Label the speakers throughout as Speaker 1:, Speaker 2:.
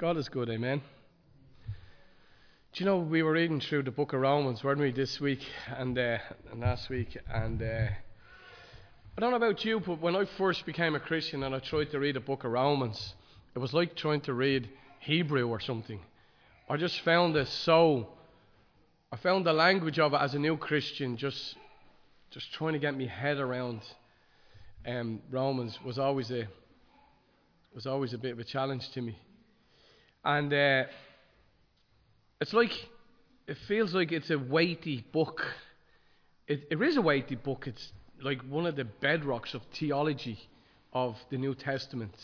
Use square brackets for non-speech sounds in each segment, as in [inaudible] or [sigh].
Speaker 1: God is good, amen. Do you know we were reading through the book of Romans, weren't we, this week and, uh, and last week? And uh, I don't know about you, but when I first became a Christian and I tried to read the book of Romans, it was like trying to read Hebrew or something. I just found it so. I found the language of it as a new Christian just, just trying to get my head around um, Romans was always a was always a bit of a challenge to me. And uh, it's like, it feels like it's a weighty book. It, it is a weighty book. It's like one of the bedrocks of theology of the New Testament.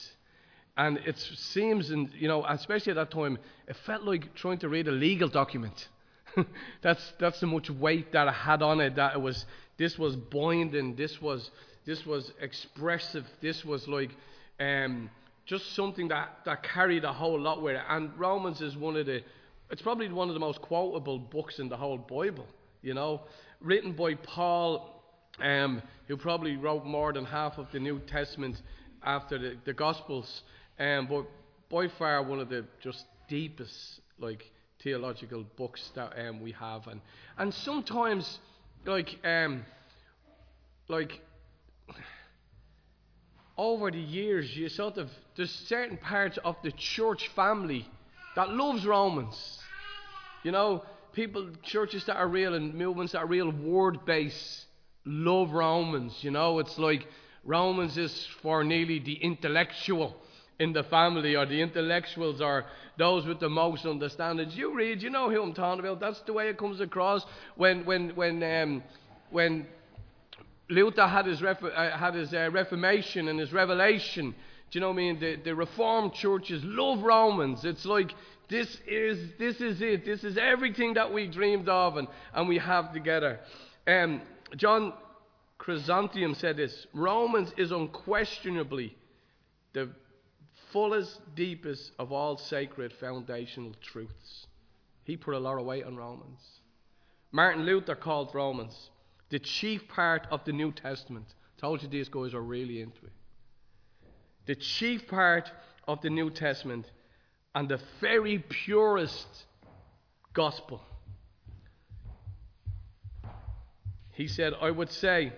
Speaker 1: And it seems, and you know, especially at that time, it felt like trying to read a legal document. [laughs] that's that's the much weight that it had on it. That it was this was binding. This was this was expressive. This was like um, just something that, that carried a whole lot with it. And Romans is one of the, it's probably one of the most quotable books in the whole Bible, you know, written by Paul, um, who probably wrote more than half of the New Testament after the, the Gospels, um, but by far one of the just deepest, like, theological books that um, we have. And, and sometimes, like, um, like, over the years, you sort of, there's certain parts of the church family that loves Romans. You know, people, churches that are real and movements that are real word based love Romans. You know, it's like Romans is for nearly the intellectual in the family, or the intellectuals, or those with the most understanding. You read, you know who I'm talking about. That's the way it comes across when, when, when, um, when Luther had his, uh, had his uh, Reformation and his Revelation. Do you know what I mean? The, the Reformed churches love Romans. It's like this is this is it. This is everything that we dreamed of and, and we have together. Um, John Chrysostom said this Romans is unquestionably the fullest, deepest of all sacred foundational truths. He put a lot of weight on Romans. Martin Luther called Romans the chief part of the New Testament. Told you these guys are really into it. The chief part of the New Testament and the very purest gospel. He said, I would say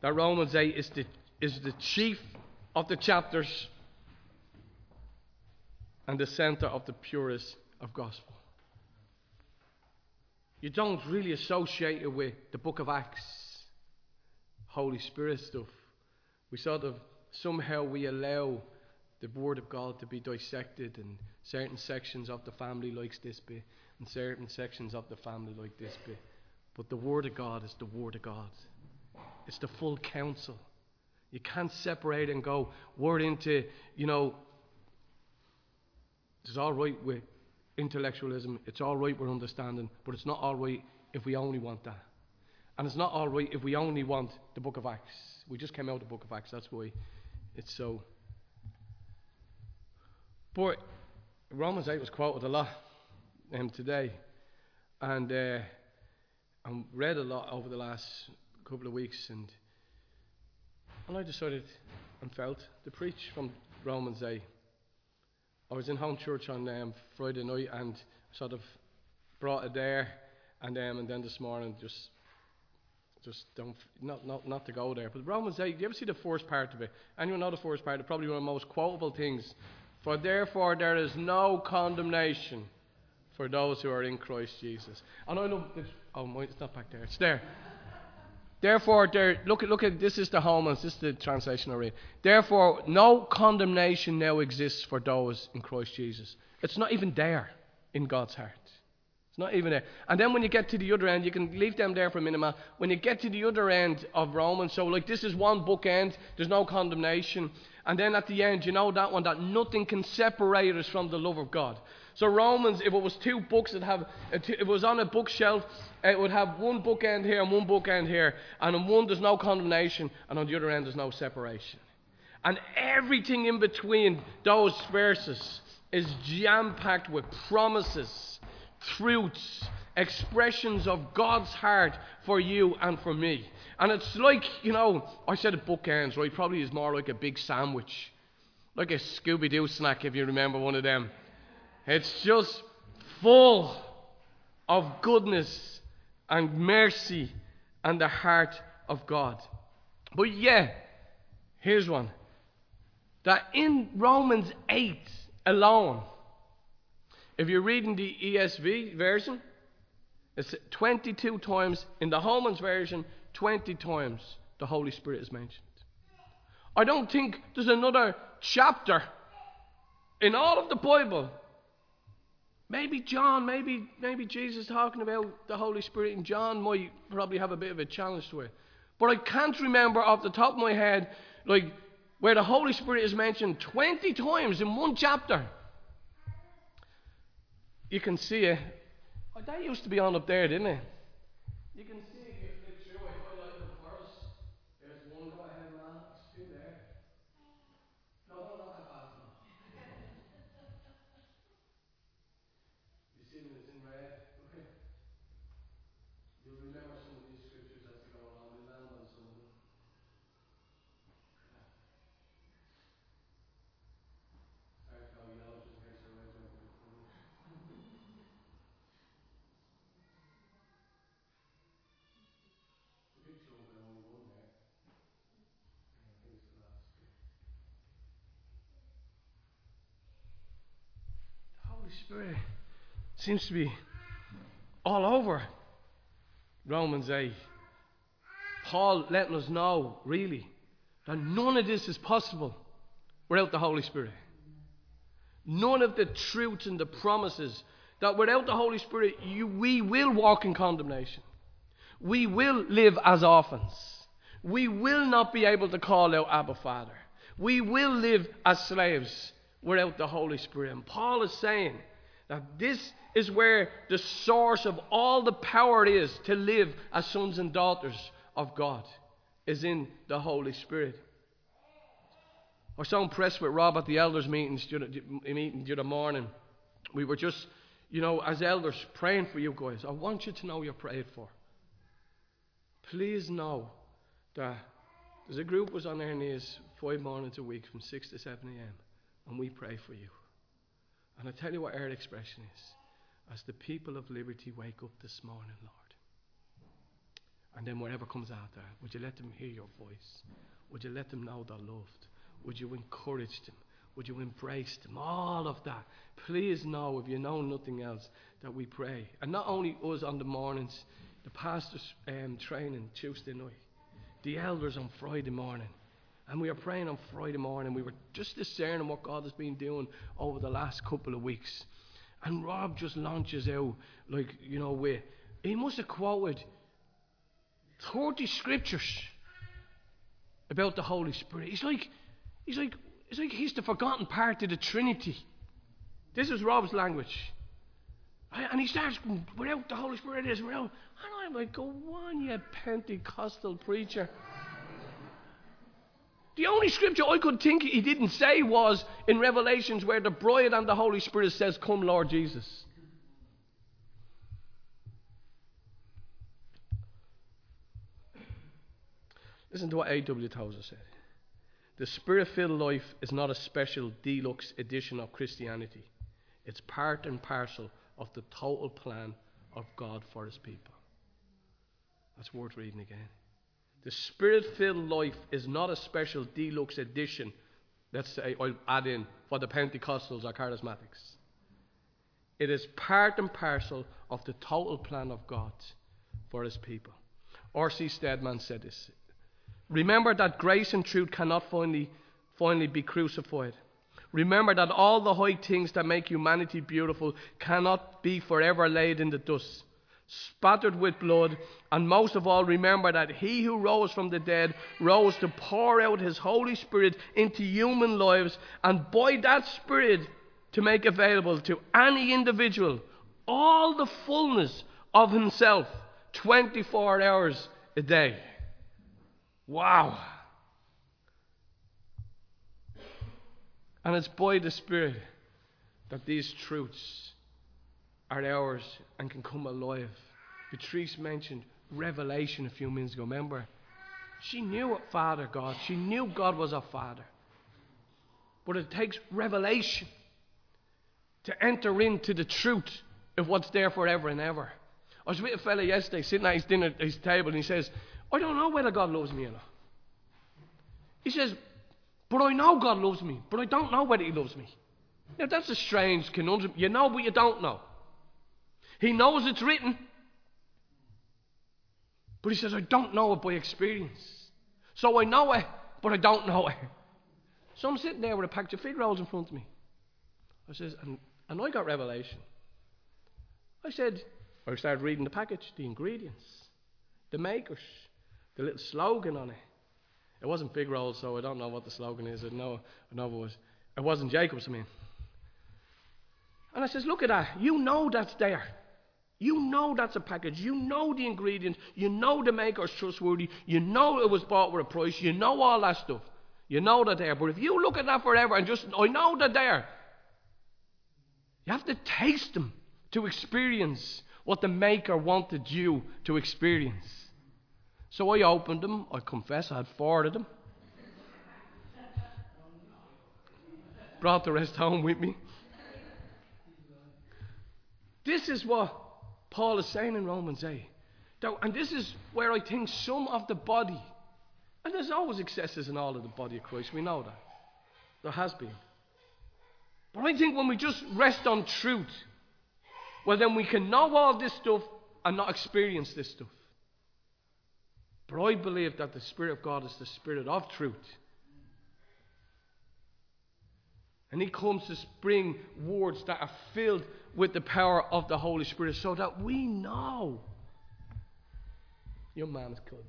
Speaker 1: that Romans 8 is the, is the chief of the chapters and the center of the purest of gospel you don't really associate it with the book of Acts, Holy Spirit stuff. We sort of, somehow, we allow the Word of God to be dissected, and certain sections of the family likes this bit, and certain sections of the family like this bit. But the Word of God is the Word of God. It's the full counsel. You can't separate and go, word into, you know, it's all right with intellectualism. It's all right with understanding, but it's not all right if we only want that. And it's not all right if we only want the book of Acts. We just came out of the book of Acts, that's why it's so. But Romans 8 was quoted a lot um, today, and uh, I read a lot over the last couple of weeks, and, and I decided and felt to preach from Romans 8. I was in home church on um, Friday night and sort of brought it there, and um, and then this morning just just don't not not not to go there. But Romans eight, do you ever see the first part of it? Anyone know the first part? It's probably one of the most quotable things. For therefore there is no condemnation for those who are in Christ Jesus. And I know this. Oh, my, it's not back there. It's there. Therefore, there, look look at this is the Holman's, this is the translation I read. Therefore, no condemnation now exists for those in Christ Jesus. It's not even there in God's heart. It's not even there. And then when you get to the other end, you can leave them there for a minute. When you get to the other end of Romans, so like this is one bookend, there's no condemnation. And then at the end, you know that one, that nothing can separate us from the love of God. So Romans, if it was two books, it'd have, uh, if it was on a bookshelf, uh, it would have one bookend here and one bookend here. And on one there's no condemnation, and on the other end there's no separation. And everything in between those verses is jam packed with promises, truths, expressions of God's heart for you and for me. And it's like, you know, I said it bookends, right? Probably is more like a big sandwich. like a Scooby Doo snack, if you remember one of them. It's just full of goodness and mercy and the heart of God. But yeah, here's one that in Romans 8 alone, if you're reading the ESV version, it's 22 times, in the Holman's version, 20 times the Holy Spirit is mentioned. I don't think there's another chapter in all of the Bible. Maybe John, maybe maybe Jesus talking about the Holy Spirit, in John might probably have a bit of a challenge to it. But I can't remember off the top of my head, like where the Holy Spirit is mentioned 20 times in one chapter. You can see it Oh, that used to be on up there, didn't it? You can see it if you flick through. I highlighted them for us. There's one. Go ahead, man. It's two there. No, no, not that fast. No. you see them? It's in red. Okay. You'll remember some of these scriptures as we go along. We'll land on some of them. Sorry, to go yellow just in case your eyes are open. The picture will be only one there. I think it's the last. The Holy Spirit seems to be all over Romans 8. Paul letting us know, really, that none of this is possible without the Holy Spirit. None of the truths and the promises that without the Holy Spirit, you, we will walk in condemnation. We will live as orphans. We will not be able to call out Abba Father. We will live as slaves without the Holy Spirit. And Paul is saying that this is where the source of all the power is to live as sons and daughters of God, is in the Holy Spirit. I was so impressed with Rob at the elders' meetings meeting the morning. We were just, you know, as elders praying for you guys. I want you to know you're prayed for. Please know that there's a group was on their knees five mornings a week from 6 to 7 a.m. and we pray for you. And I tell you what our expression is. As the people of liberty wake up this morning, Lord. And then whatever comes after, would you let them hear your voice? Would you let them know they're loved? Would you encourage them? Would you embrace them? All of that. Please know, if you know nothing else, that we pray. And not only us on the mornings, the pastor's um, training Tuesday night, the elders on Friday morning. And we were praying on Friday morning. We were just discerning what God has been doing over the last couple of weeks. And Rob just launches out, like, you know, with, he must have quoted 30 scriptures about the Holy Spirit. He's like, he's like, it's like he's the forgotten part of the Trinity. This is Rob's language. And he starts without the Holy Spirit is without. And I'm like, go on, you Pentecostal preacher. The only scripture I could think he didn't say was in Revelations where the bride and the Holy Spirit says, Come, Lord Jesus. Listen to what A.W. Tozer said. The spirit filled life is not a special deluxe edition of Christianity, it's part and parcel of the total plan of God for his people. That's worth reading again. The spirit filled life is not a special deluxe edition, let's say, I'll add in, for the Pentecostals or Charismatics. It is part and parcel of the total plan of God for his people. R.C. Stedman said this Remember that grace and truth cannot finally, finally be crucified. Remember that all the high things that make humanity beautiful cannot be forever laid in the dust, spattered with blood. And most of all, remember that He who rose from the dead rose to pour out His Holy Spirit into human lives, and by that Spirit to make available to any individual all the fullness of Himself 24 hours a day. Wow. And it's by the Spirit that these truths are ours and can come alive. Patrice mentioned revelation a few minutes ago. Remember? She knew what Father God. She knew God was a Father. But it takes revelation to enter into the truth of what's there forever and ever. I was with a fella yesterday sitting at his dinner at his table and he says, I don't know whether God loves me or not. He says, but I know God loves me, but I don't know whether he loves me. Now that's a strange conundrum. You know, but you don't know. He knows it's written. But he says, I don't know it by experience. So I know it, but I don't know it. So I'm sitting there with a package of fig rolls in front of me. I says, and, and I got revelation. I said, I started reading the package, the ingredients, the makers, the little slogan on it. It wasn't fig rolls, so I don't know what the slogan is. I know, I know it was. It wasn't Jacob's, I mean. And I says, look at that. You know that's there. You know that's a package. You know the ingredients. You know the maker's trustworthy. You know it was bought with a price. You know all that stuff. You know that there. But if you look at that forever and just, I know that there, you have to taste them to experience what the maker wanted you to experience. So I opened them. I confess I had four of them. Brought the rest home with me. This is what Paul is saying in Romans 8. And this is where I think some of the body, and there's always excesses in all of the body of Christ, we know that. There has been. But I think when we just rest on truth, well, then we can know all this stuff and not experience this stuff. But I believe that the Spirit of God is the Spirit of truth. And He comes to bring words that are filled with the power of the Holy Spirit so that we know. Your man is good.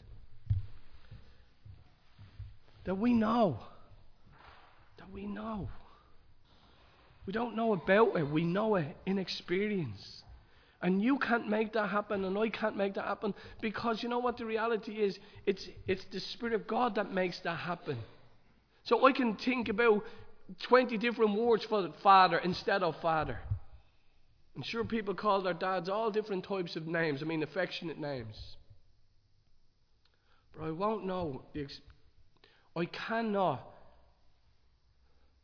Speaker 1: That we know. That we know. We don't know about it, we know it in experience. And you can't make that happen, and I can't make that happen because you know what the reality is? It's, it's the Spirit of God that makes that happen. So I can think about 20 different words for Father instead of Father. I'm sure people call their dads all different types of names, I mean, affectionate names. But I won't know. I cannot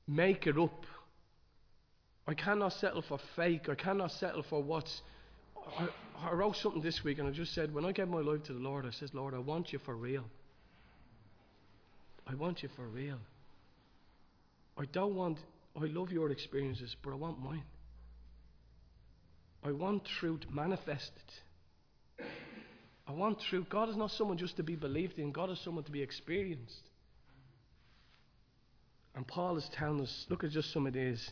Speaker 1: make it up. I cannot settle for fake. I cannot settle for what's. I, I wrote something this week and I just said, when I gave my life to the Lord, I said, Lord, I want you for real. I want you for real. I don't want, I love your experiences, but I want mine. I want truth manifested. I want truth. God is not someone just to be believed in, God is someone to be experienced. And Paul is telling us look at just some of these.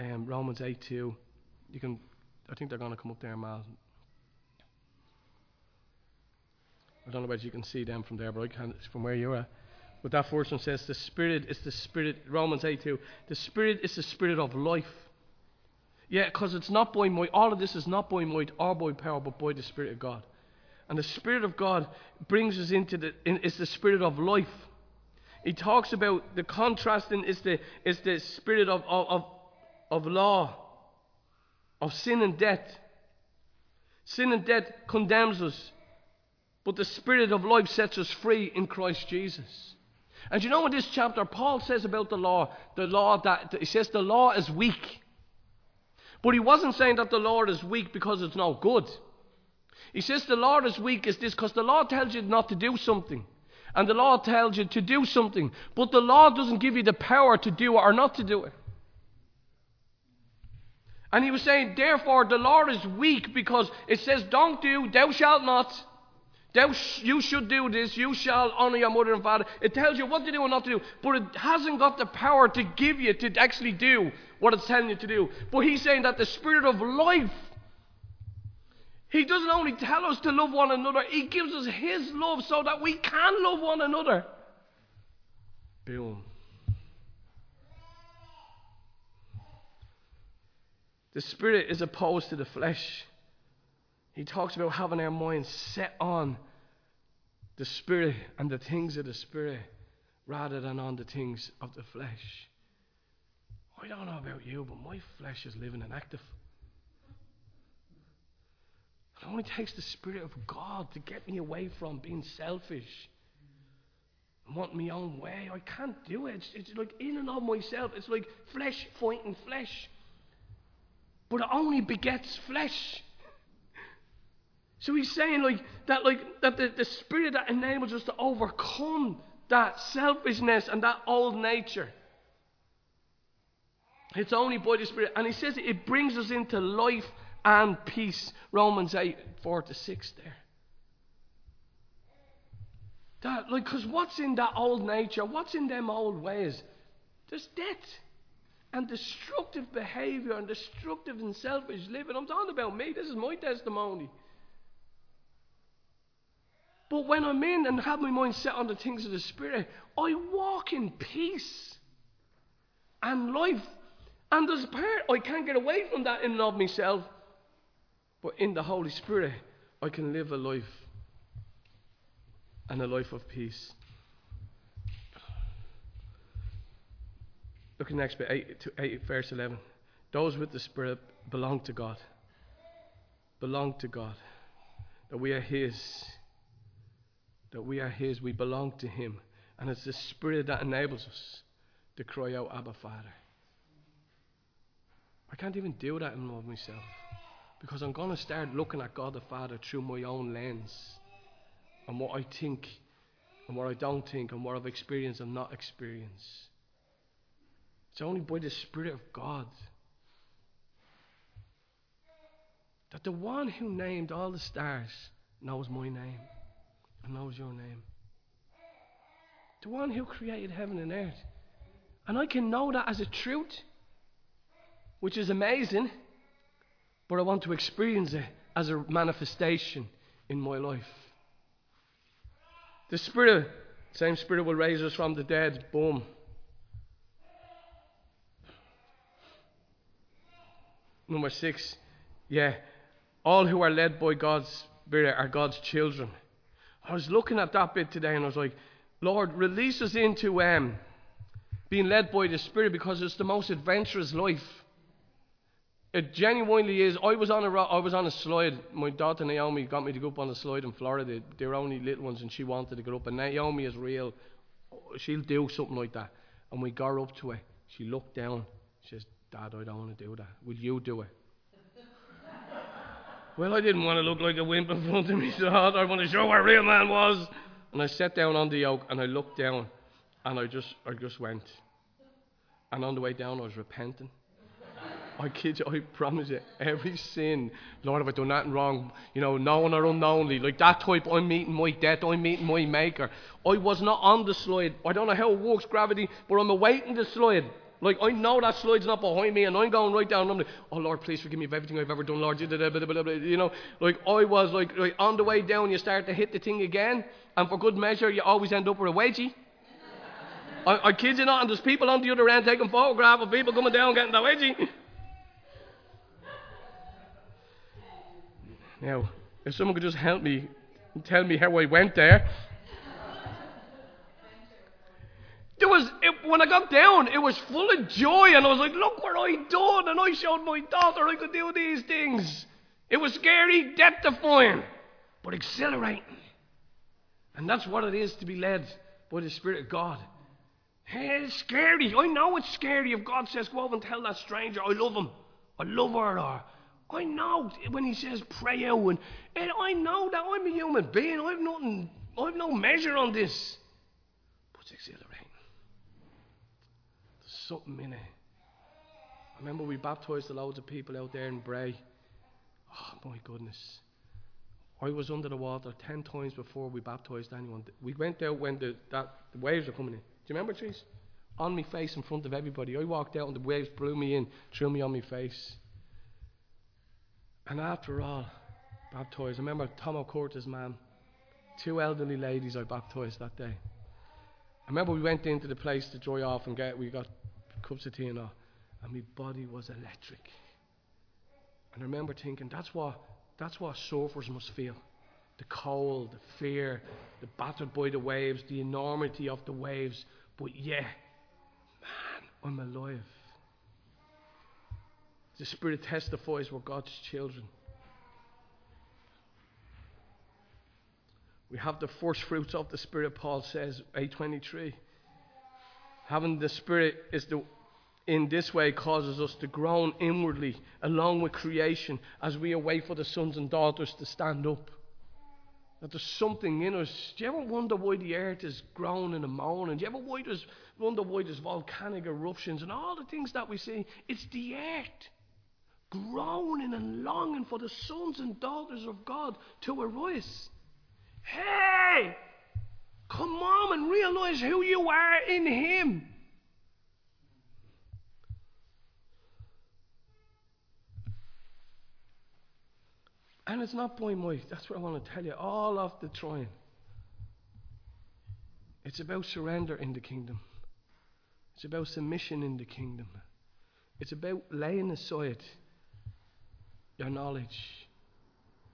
Speaker 1: Um, Romans 8 2. You can, I think they're going to come up there, Mal. I don't know whether you can see them from there, but I can from where you are. But that one says the Spirit is the Spirit, Romans 8 2. The Spirit is the Spirit of life. Yeah, because it's not by might, all of this is not by might or by power, but by the Spirit of God. And the Spirit of God brings us into the, in, it's the Spirit of life. He talks about the contrasting is the, is the Spirit of, of, of law, of sin and death. Sin and death condemns us, but the Spirit of life sets us free in Christ Jesus. And you know in this chapter, Paul says about the law, the law that he says the law is weak. But he wasn't saying that the law is weak because it's not good. He says the law is weak is this because the law tells you not to do something. And the law tells you to do something. But the law doesn't give you the power to do it or not to do it. And he was saying, therefore, the law is weak because it says, don't do, thou shalt not. Thou sh- you should do this, you shall honor your mother and father. It tells you what to do and not to do, but it hasn't got the power to give you to actually do what it's telling you to do. But he's saying that the spirit of life, he doesn't only tell us to love one another, he gives us his love so that we can love one another. Boom. The spirit is opposed to the flesh. He talks about having our minds set on the spirit and the things of the spirit rather than on the things of the flesh. I don't know about you, but my flesh is living and active. It only takes the Spirit of God to get me away from being selfish. I want my own way. I can't do it. It's, it's like in and of myself. It's like flesh fighting flesh. But it only begets flesh. So he's saying like that like that the, the spirit that enables us to overcome that selfishness and that old nature. It's only by the Spirit. And he says it brings us into life and peace. Romans 8, 4 to 6 there. That, like, because what's in that old nature? What's in them old ways? There's death and destructive behavior and destructive and selfish living. I'm talking about me. This is my testimony. But when I'm in and have my mind set on the things of the Spirit, I walk in peace and life. And there's part I can't get away from that in and of myself. But in the Holy Spirit, I can live a life and a life of peace. Look at next bit, 8, to 8, verse 11. Those with the Spirit belong to God. Belong to God. That we are His. That we are His. We belong to Him. And it's the Spirit that enables us to cry out, Abba, Father. I can't even do that in love myself. Because I'm going to start looking at God the Father through my own lens and what I think and what I don't think and what I've experienced and not experienced. It's only by the Spirit of God that the one who named all the stars knows my name knows your name. The one who created heaven and earth. And I can know that as a truth, which is amazing, but I want to experience it as a manifestation in my life. The Spirit, same Spirit will raise us from the dead. Boom. Number six, yeah, all who are led by God's Spirit are God's children. I was looking at that bit today and I was like, Lord, release us into um, being led by the Spirit because it's the most adventurous life. It genuinely is. I was on a I was on a slide. My daughter Naomi got me to go up on a slide in Florida. They were only little ones, and she wanted to go up. And Naomi is real. She'll do something like that. And we got up to it. She looked down. She says, "Dad, I don't want to do that. Will you do it?" Well, I didn't want to look like a wimp in front of me, so I want to show where a real man was. And I sat down on the yoke and I looked down, and I just I just went. And on the way down, I was repenting. [laughs] I kid you, I promise you, every sin, Lord, have I done nothing wrong? You know, known or unknownly, like that type, I'm meeting my death, I'm meeting my maker. I was not on the slide. I don't know how it works, gravity, but I'm awaiting the slide. Like, I know that slide's not behind me, and I'm going right down. And I'm like, oh, Lord, please forgive me of everything I've ever done, Lord. You know, like, I was like, like, on the way down, you start to hit the thing again, and for good measure, you always end up with a wedgie. I, I kid you not, and there's people on the other end taking photographs of people coming down getting the wedgie. Now, if someone could just help me tell me how I went there. There was, it, when I got down, it was full of joy, and I was like, look what I done, and I showed my daughter I could do these things. It was scary, death defying, but exhilarating. And that's what it is to be led by the Spirit of God. Hey, it's scary. I know it's scary if God says, go over and tell that stranger, I love him, I love her, or I know when he says pray out, and, and I know that I'm a human being. I've nothing, I've no measure on this. But it's exhilarating. Something in it. I remember we baptized loads of people out there in Bray. Oh my goodness. I was under the water ten times before we baptized anyone. We went out when the, that, the waves were coming in. Do you remember, Trees? On my face in front of everybody. I walked out and the waves blew me in, threw me on my face. And after all, baptized. I remember Tom O'Court's man. Two elderly ladies I baptized that day. I remember we went into the place to dry off and get we got cups of tea and all, and my body was electric. And I remember thinking that's what that's what surfers must feel. The cold, the fear, the battered by the waves, the enormity of the waves. But yeah, man, I'm alive. The Spirit testifies we're God's children. We have the first fruits of the Spirit, Paul says, 823. Having the Spirit is the in this way causes us to groan inwardly along with creation as we await for the sons and daughters to stand up. That there's something in us. Do you ever wonder why the earth is groaning and moaning? Do you ever wonder why there's volcanic eruptions and all the things that we see? It's the earth groaning and longing for the sons and daughters of God to arise. Hey! Come on and realize who you are in Him. And it's not by might. That's what I want to tell you. All of the trying. It's about surrender in the kingdom. It's about submission in the kingdom. It's about laying aside your knowledge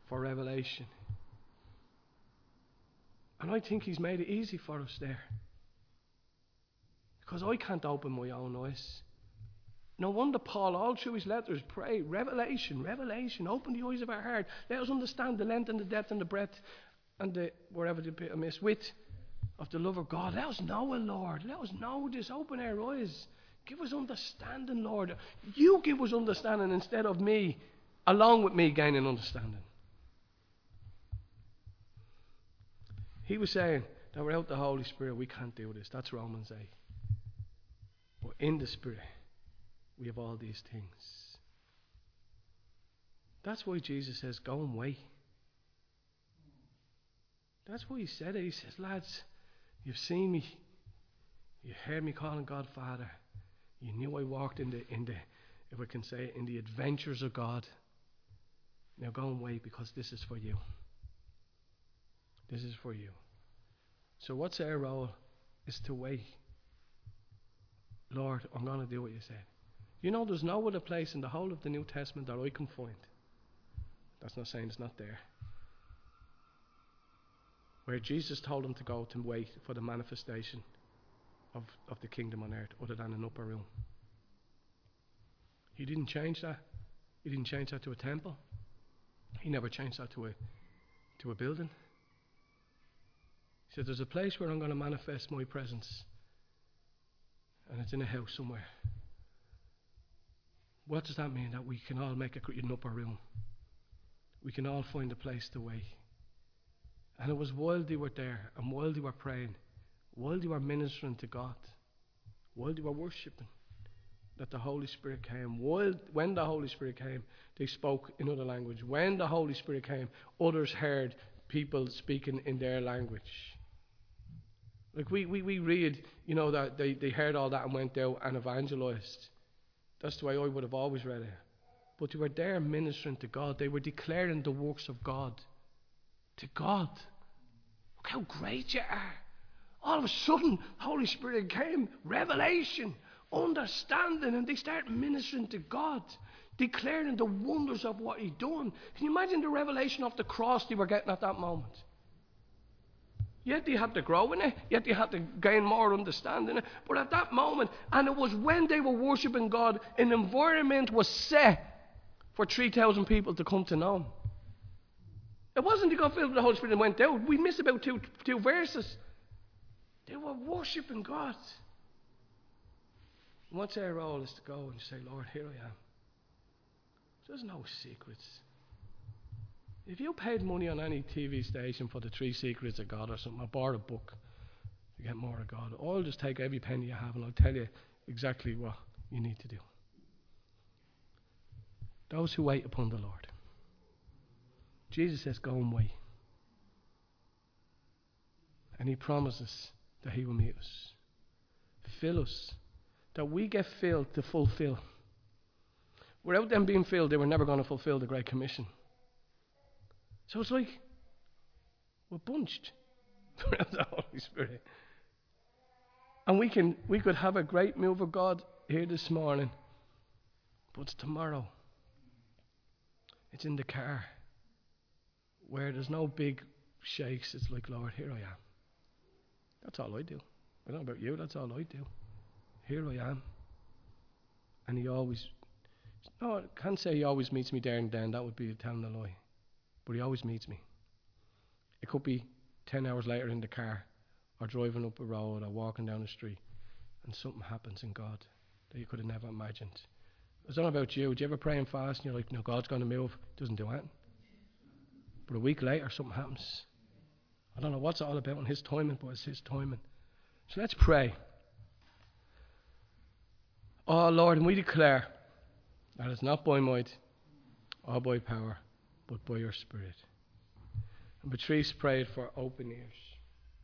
Speaker 1: for revelation. And I think He's made it easy for us there. Because I can't open my own eyes. No wonder Paul, all through his letters, pray, revelation, revelation, open the eyes of our heart. Let us understand the length and the depth and the breadth and the wherever the bit amiss width of the love of God. Let us know it, Lord. Let us know this. Open our eyes. Give us understanding, Lord. You give us understanding instead of me, along with me gaining understanding. He was saying that without the Holy Spirit, we can't do this. That's Romans 8. But in the Spirit, we have all these things. That's why Jesus says, Go and wait. That's why he said it. He says, Lads, you've seen me. You heard me calling God Father. You knew I walked in the, in the, if we can say it, in the adventures of God. Now go and wait because this is for you. This is for you. So what's our role? Is to wait. Lord, I'm going to do what you said. You know, there's no other place in the whole of the New Testament that I can find. That's not saying it's not there. Where Jesus told them to go to wait for the manifestation of, of the kingdom on earth, other than an upper room. He didn't change that. He didn't change that to a temple. He never changed that to a to a building. Said, There's a place where I'm going to manifest my presence. And it's in a house somewhere. What does that mean? That we can all make a, an upper room. We can all find a place to wait. And it was while they were there and while they were praying, while they were ministering to God, while they were worshipping, that the Holy Spirit came. While, when the Holy Spirit came, they spoke in other language. When the Holy Spirit came, others heard people speaking in their language. Like we, we, we read, you know, that they, they heard all that and went out and evangelized. That's the way I would have always read it. But they were there ministering to God. They were declaring the works of God to God. Look how great you are. All of a sudden, Holy Spirit came, revelation, understanding, and they start ministering to God, declaring the wonders of what He'd done. Can you imagine the revelation of the cross they were getting at that moment? Yet they had to grow in it, yet they had to gain more understanding it. But at that moment, and it was when they were worshipping God, an environment was set for 3,000 people to come to know Him. It wasn't they got filled with the Holy Spirit and went out. We missed about two, two verses. They were worshipping God. And what's our role is to go and say, Lord, here I am. There's no secrets. If you paid money on any TV station for the three secrets of God or something, or bought a book to get more of God, I'll just take every penny you have and I'll tell you exactly what you need to do. Those who wait upon the Lord. Jesus says, Go and wait. And He promises that He will meet us, fill us, that we get filled to fulfill. Without them being filled, they were never going to fulfill the Great Commission. So it's like we're bunched [laughs] around the Holy Spirit. And we can we could have a great move of God here this morning. But tomorrow. It's in the car. Where there's no big shakes. It's like, Lord, here I am. That's all I do. I don't know about you, that's all I do. Here I am. And he always no, I can't say he always meets me there and then, that would be telling a lie but He always meets me. It could be 10 hours later in the car, or driving up a road, or walking down the street, and something happens in God that you could have never imagined. I don't about you. Do you ever pray and fast and you're like, no, God's going to move? Doesn't do anything. But a week later, something happens. I don't know what's all about in His timing, but it's His timing. So let's pray. Oh Lord, and we declare that it's not by might or by power, but by your Spirit. And Patrice prayed for open ears.